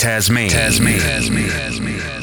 TazMayne. TazMayne. TazMayne. TazMayne.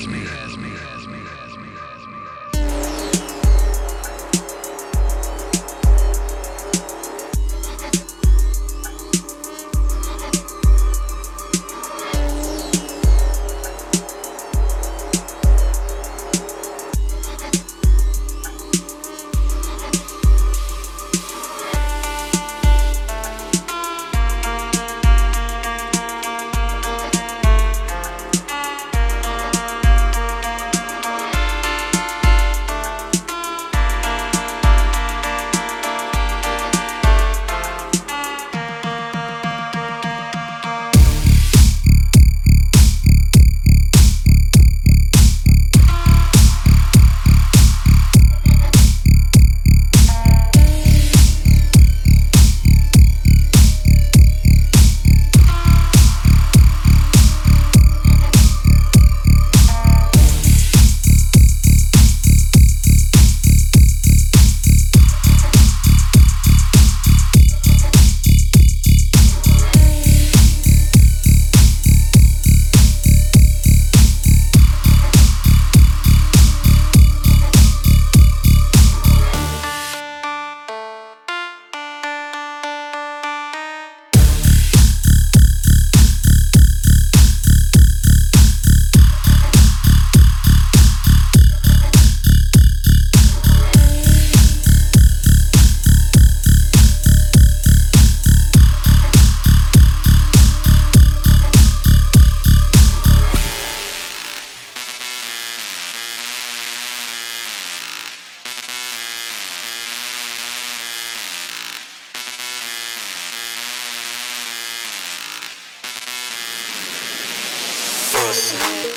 If you.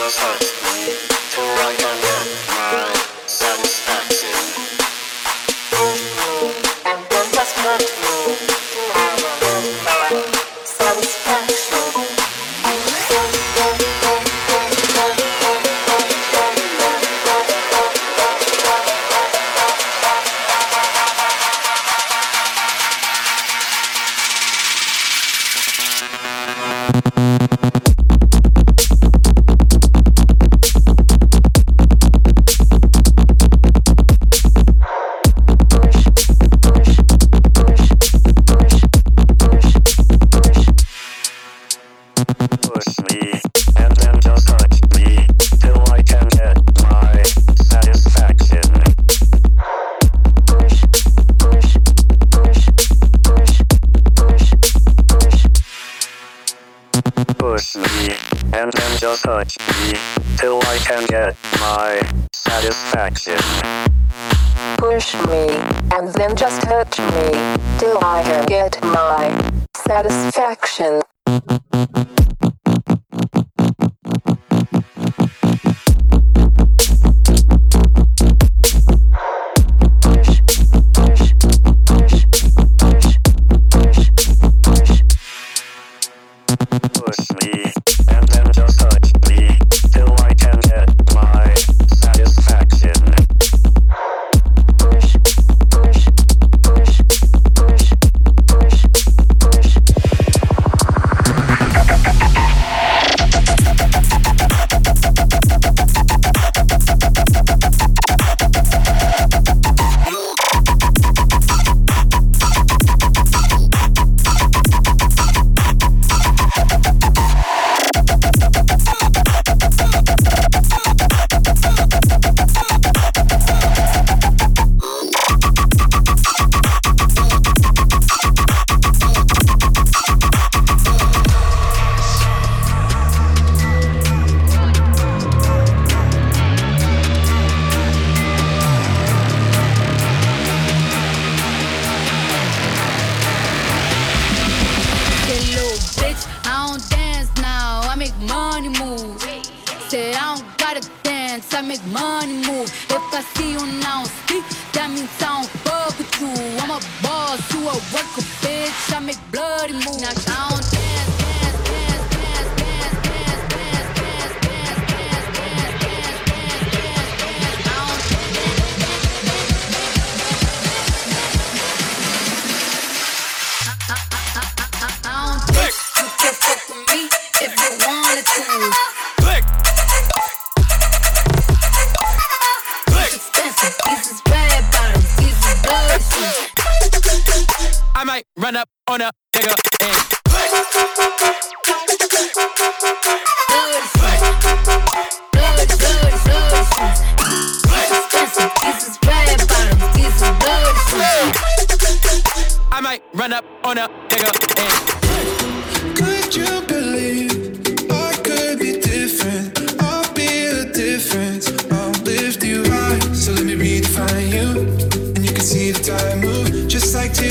want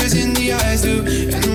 tears in the eyes do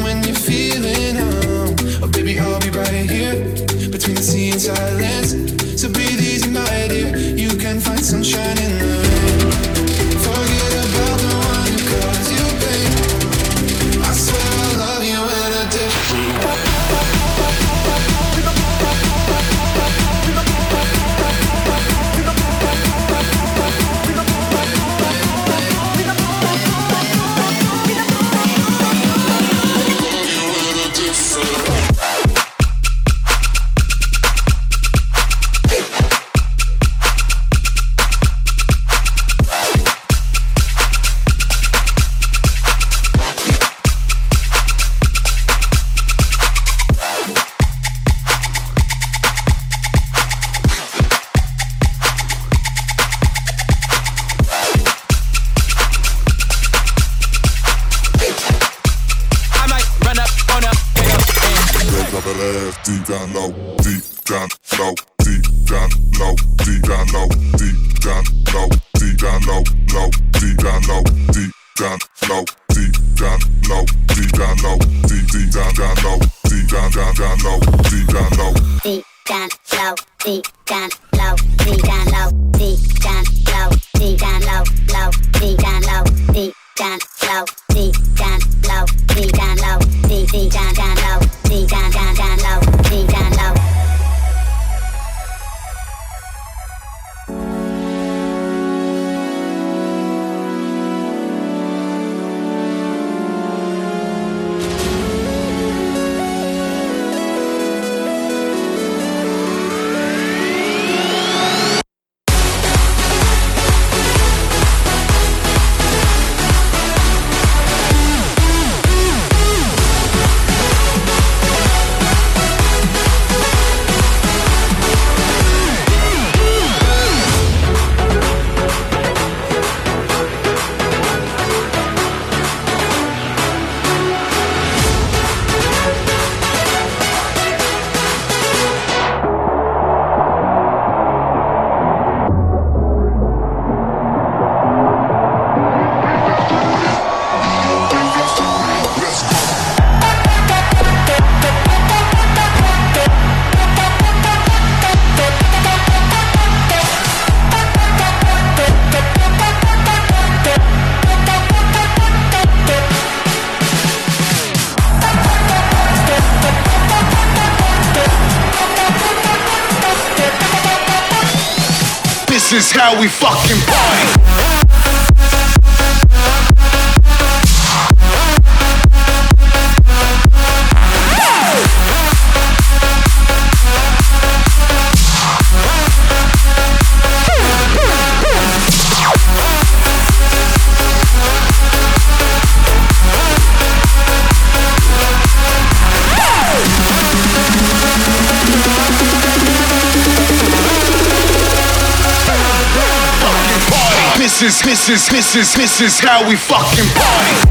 how we fucking. this is, this is, this is how we fucking party.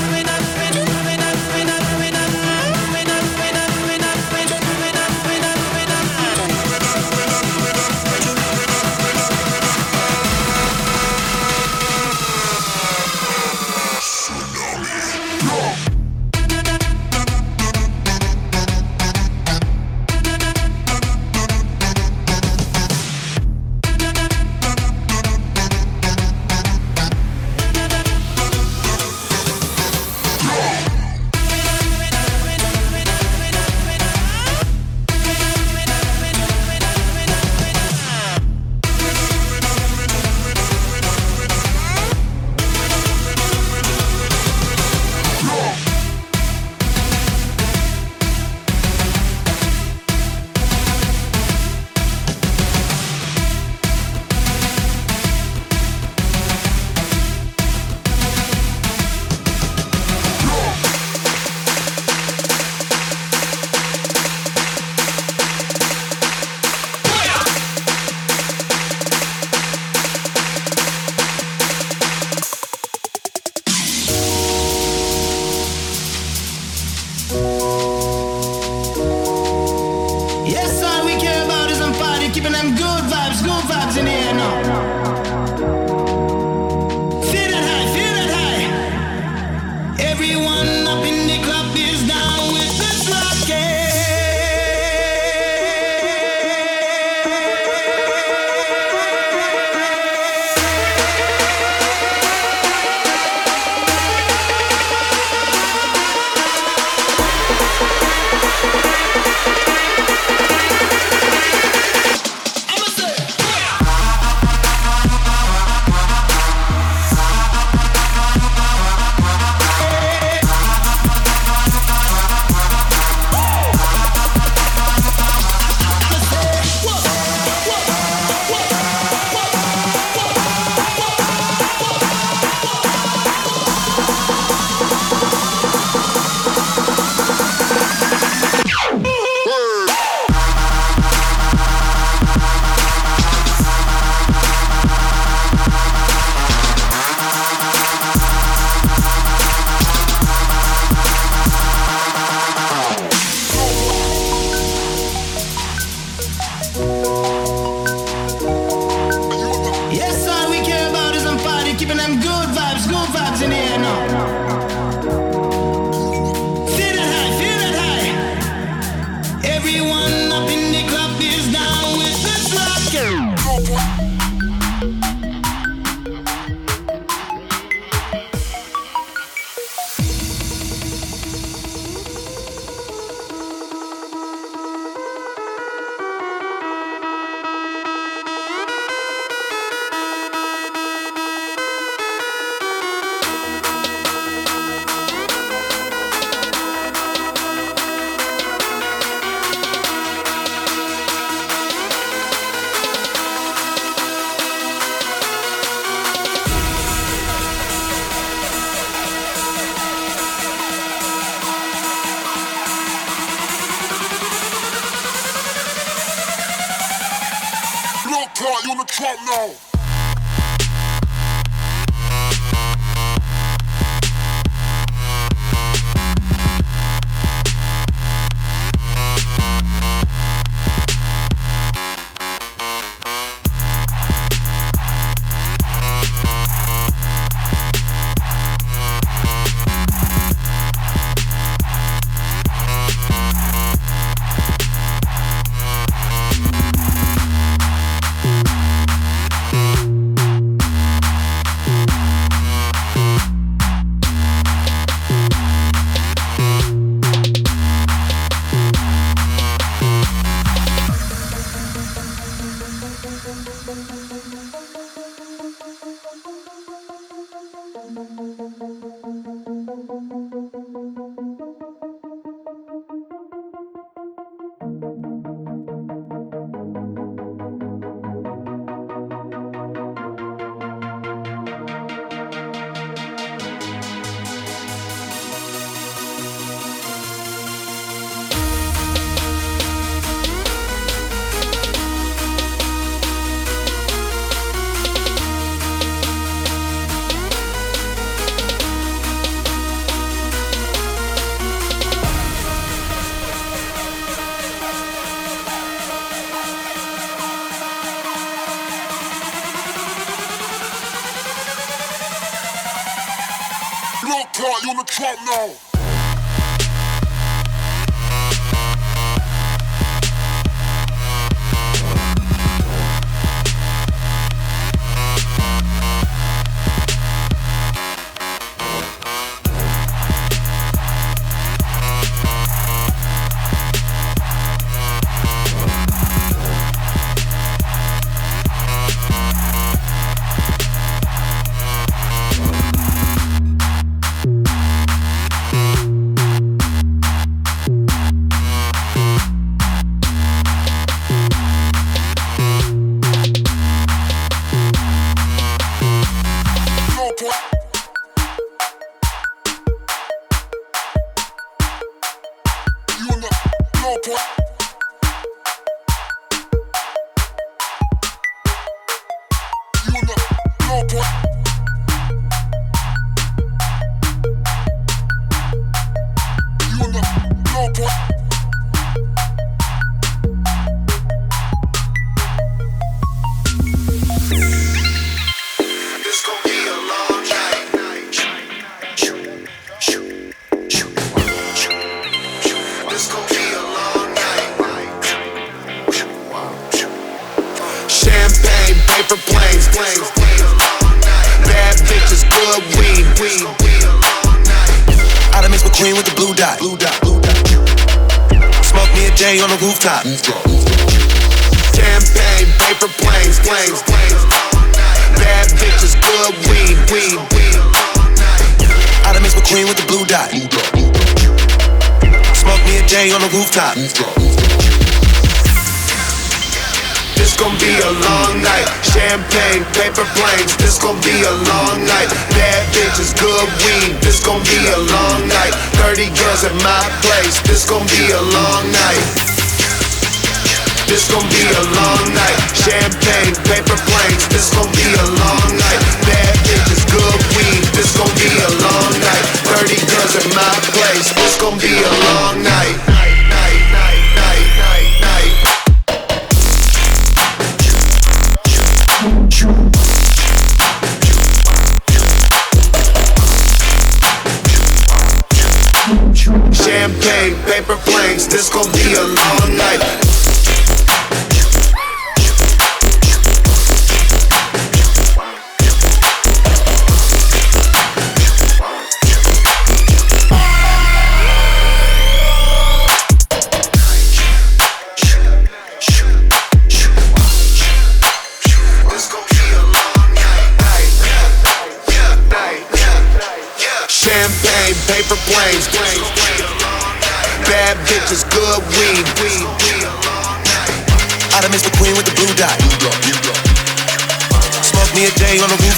it's gonna be a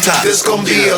top. This gon' be a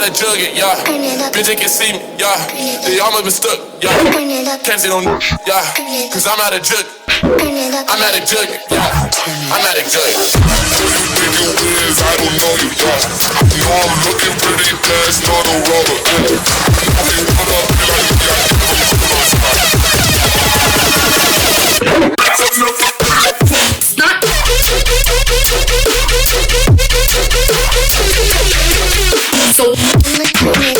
how to drug it, yeah. Bitch, they can see me, yeah. They almost been stuck, yeah. Can't see no, yeah. Cause I'm out of jug. I'm out of jug, yeah. I'm out of jug. Who you think you is? I don't know you, yeah. You know I'm looking pretty, that's not a rubber. Yeah. Fucking up like, yeah. Fucking up. so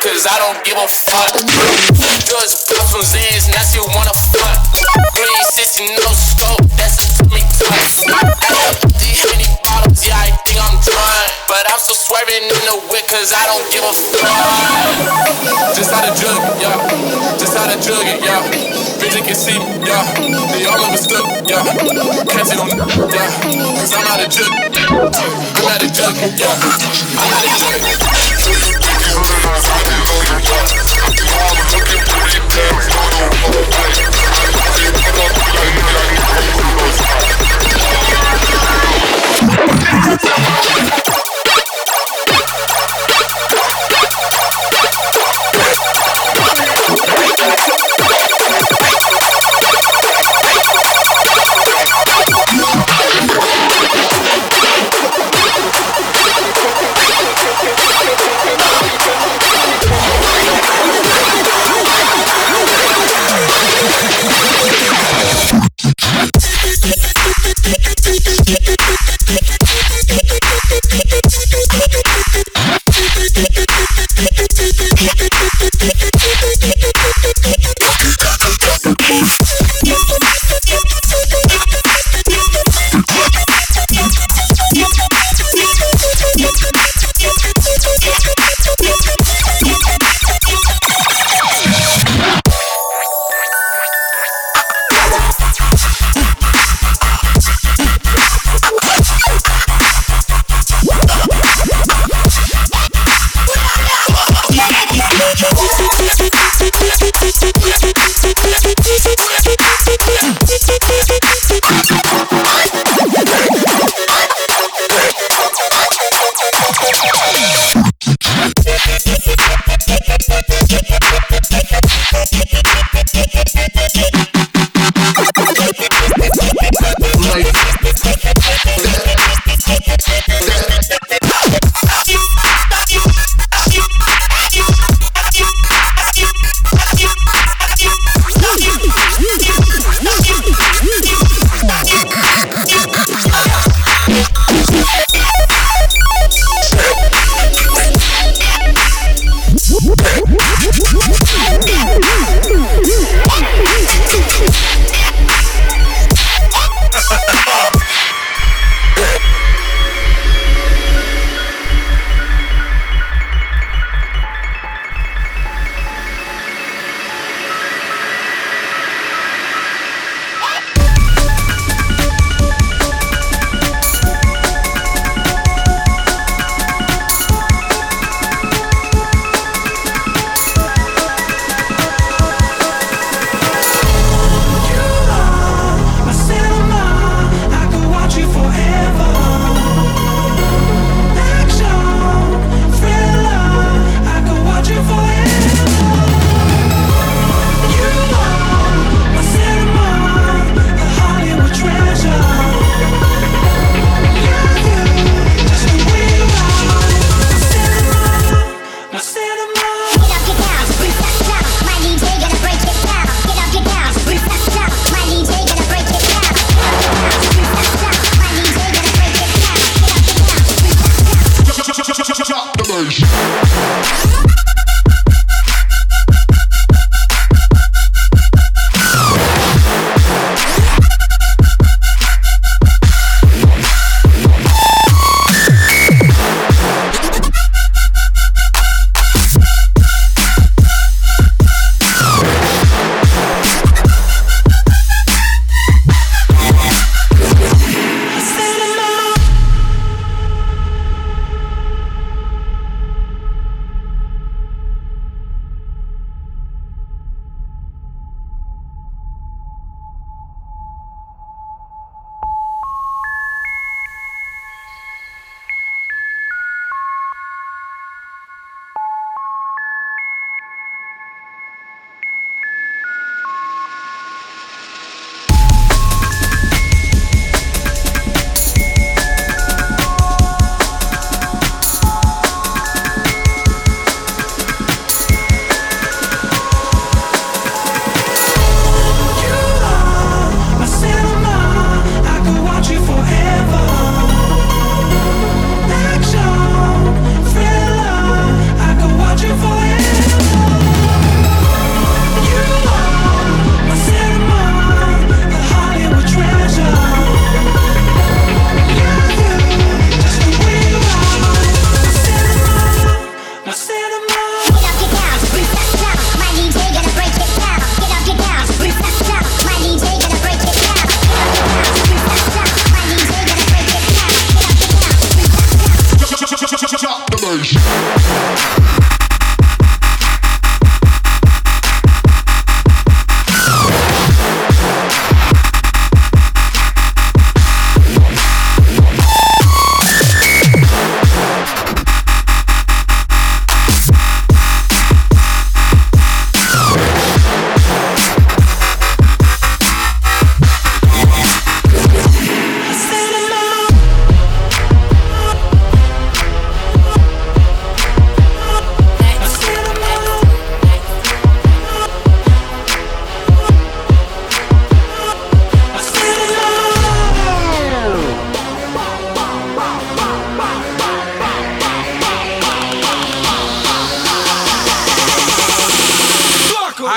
cause I don't give a fuck. Just pops when Zane's, now she wanna fuck. Three sissy, no scope, that's a tummy tuck. Eddie, Henny, ballers, yeah, I think I'm drunk. But I'm still swerving in the way, cause I don't give a fuck. Just how to jug, yeah. Just to jug it, yeah. Bitch, you can see me, yeah. They all understood, yeah. Catch it on, yeah. Cause I'm out of jug. I'm out of jug, yeah. I'm out of jug.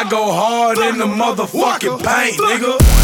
I go hard in the motherfucking paint, nigga.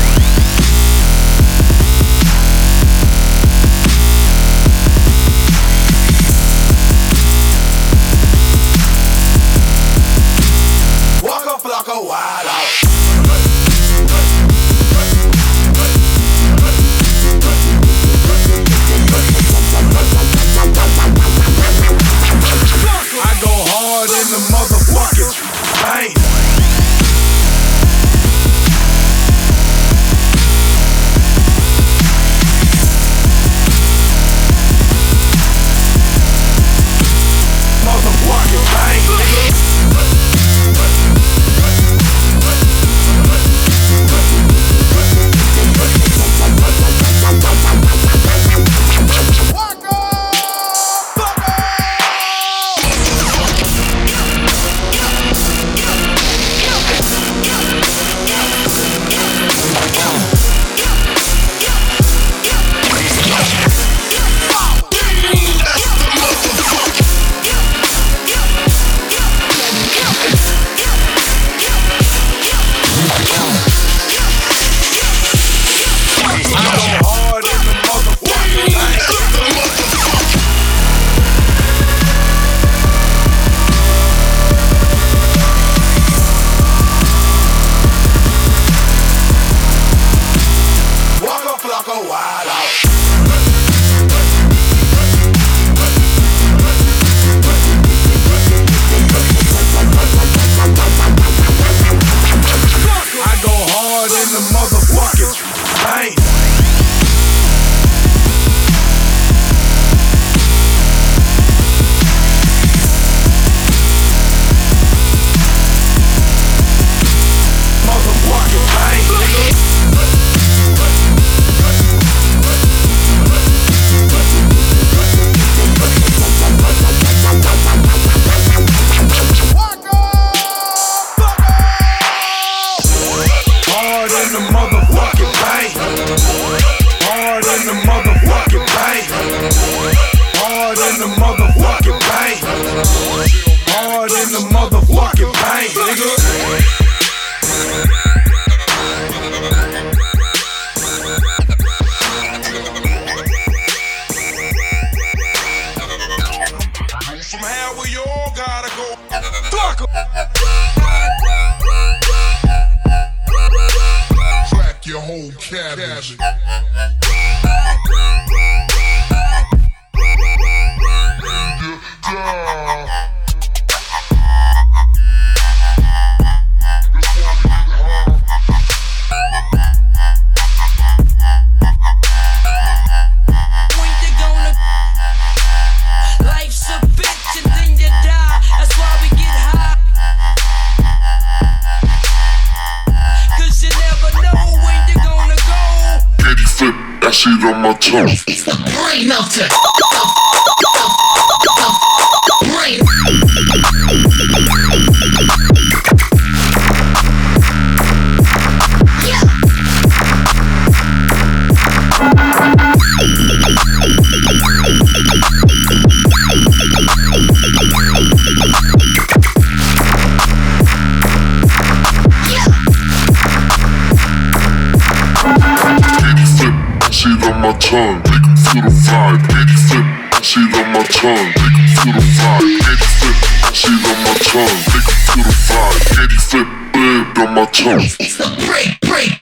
My tongue. Make 'em feel the vibe. Candy flip, shit on my tongue. Make 'em feel the vibe. Candy flip, shit on my tongue. Make 'em feel the vibe. Candy flip, lived on my tongue. It's the break, break.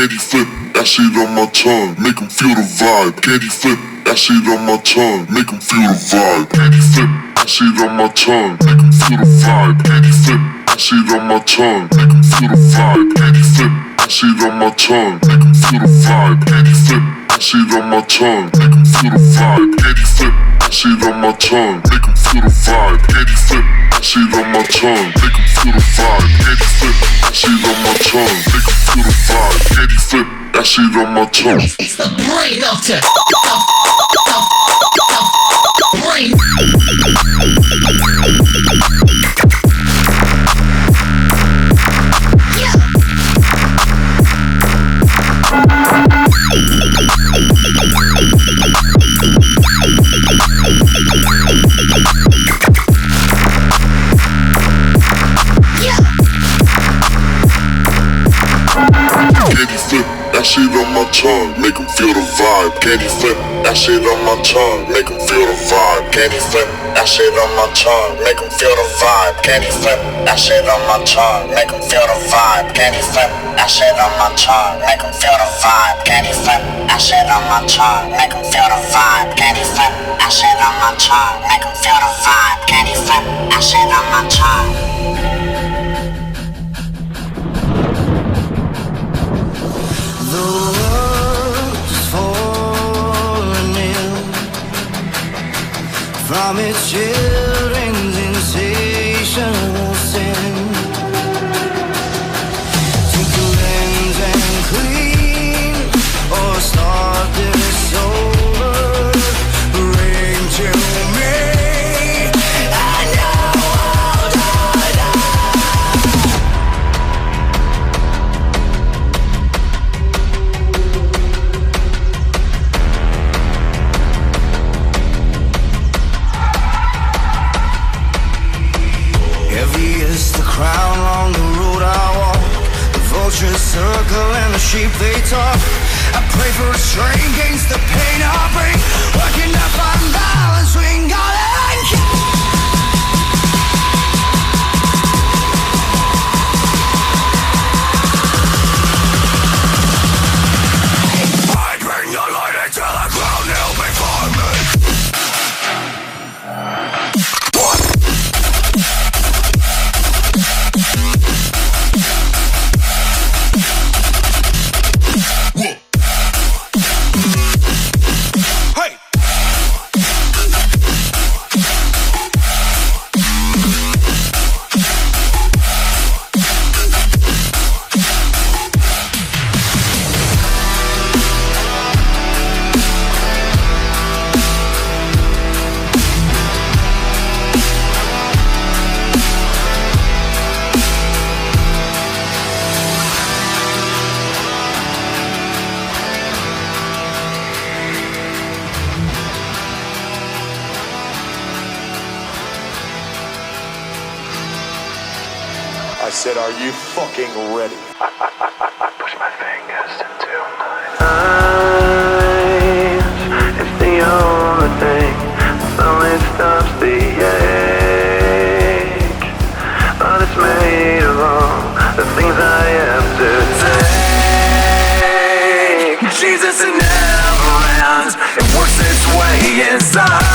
Candy flip, that shit on my tongue. Make 'em feel the vibe. Candy flip, that shit on my tongue. Make 'em feel the vibe. Candy flip, that shit on my tongue. Make 'em feel the vibe. Candy flip, that shit on my tongue. Make 'em feel the vibe. Candy flip, that on my tongue. Make 'em feel the vibe. Candy flip, shit on my tongue. Make 'em feel the vibe. Candy flip, that shit on my tongue. Make 'em feel the vibe. Candy flip, that shit on my tongue. Make 'em feel the vibe. Candy flip, that shit on my tongue. Make 'em feel the vibe. Candy flip, that shit on my tongue. It's the brain melter. Brain. On my tongue, make 'em feel the vibe. Candy flip, that shit on my tongue, make 'em feel the vibe. Candy flip, that shit on my tongue, make 'em feel the vibe. Candy flip, that shit on my tongue, make 'em feel the vibe. Candy flip, that shit on my tongue, make 'em feel the vibe. Candy flip, that shit on my tongue, make 'em feel the vibe. Candy flip, that shit on my tongue, make 'em feel the vibe. Candy flip, that shit on my tongue. From its children's insatiable vultures circle and the sheep they talk. I pray for strength against the pain I bring. Working to find balance God and said, are you fucking ready? I push my fingers into my eyes. It's the only thing that only stops the ache. But it's made of all the things I have to take. Jesus, it never ends. It works its way inside.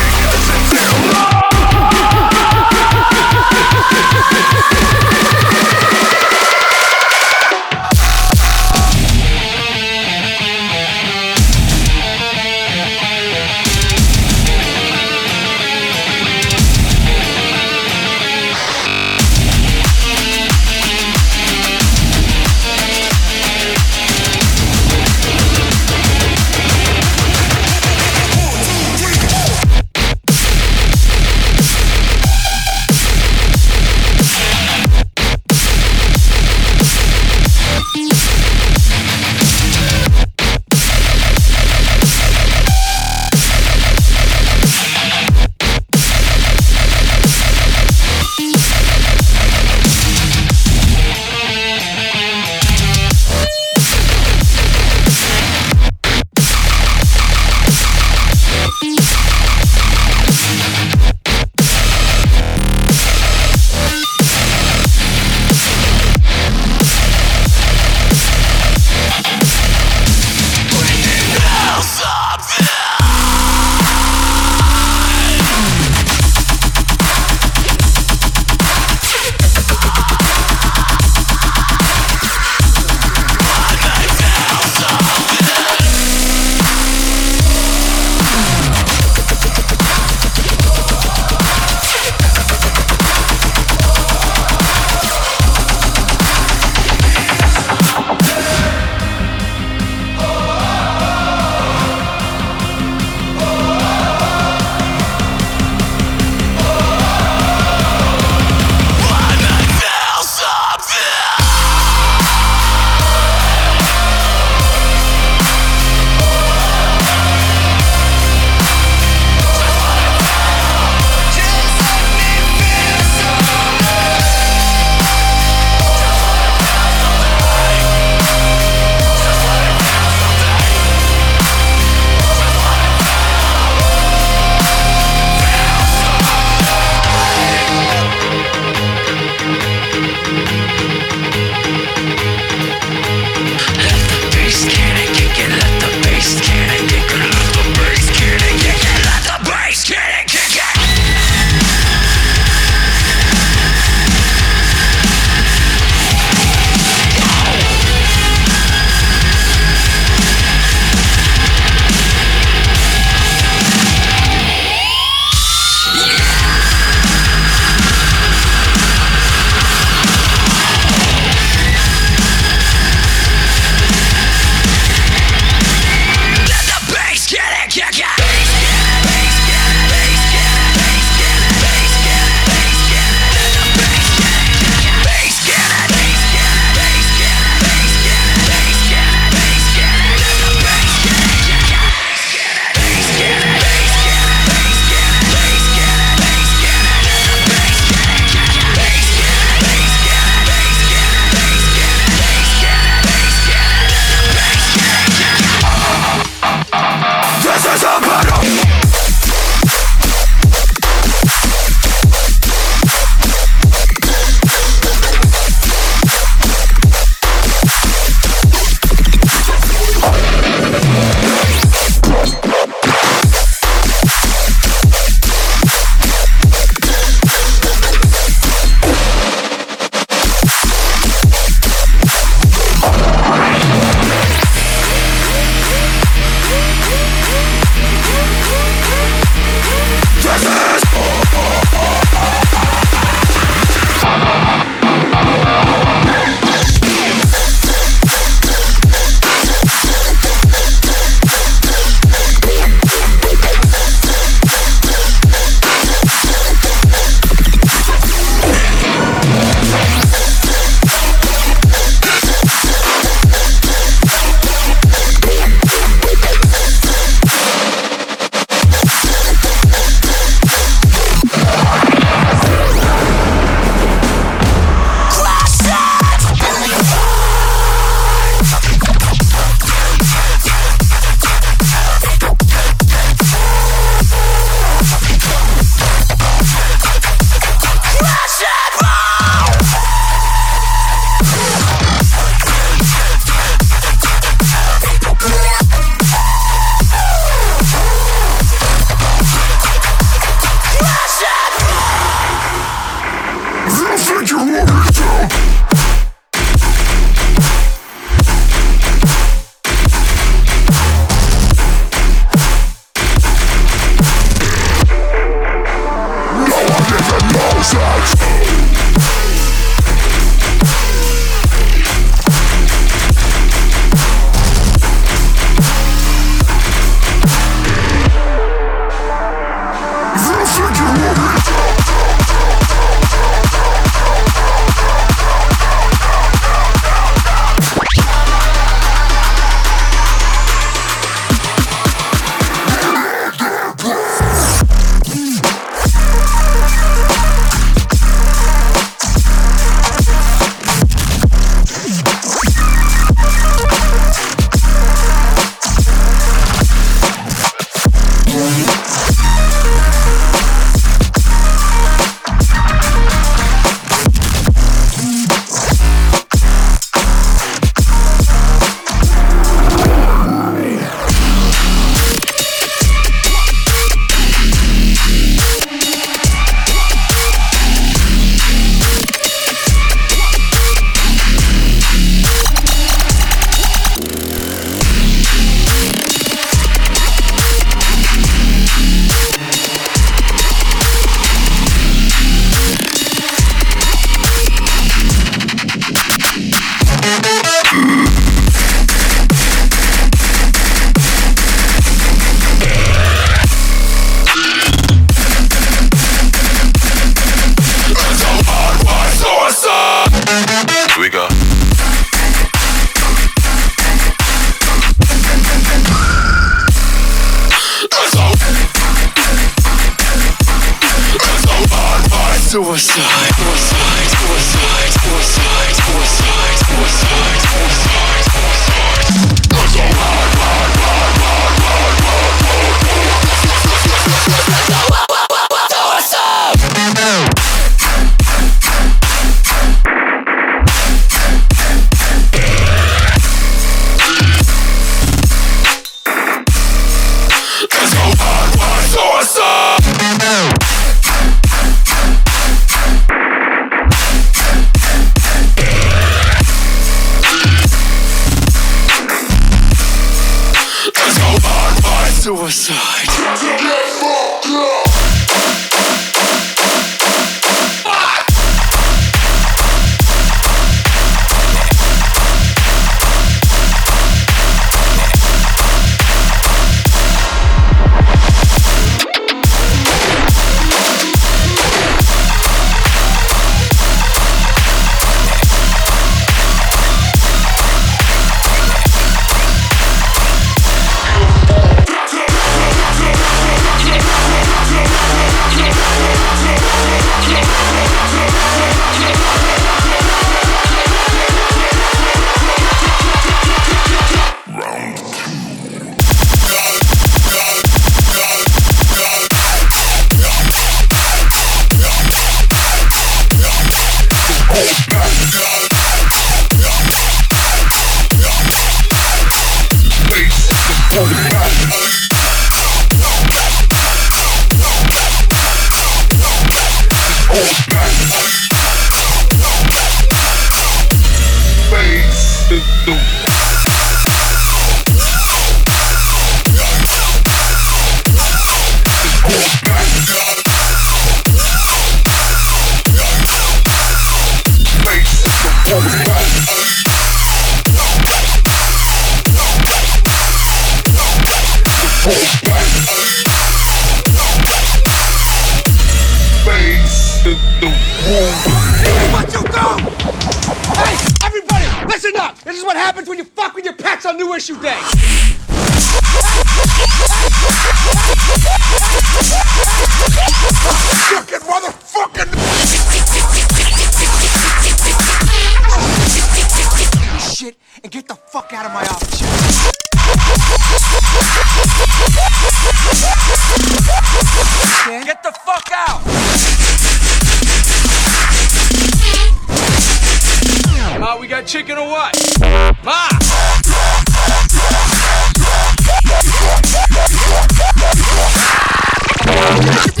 Yeah.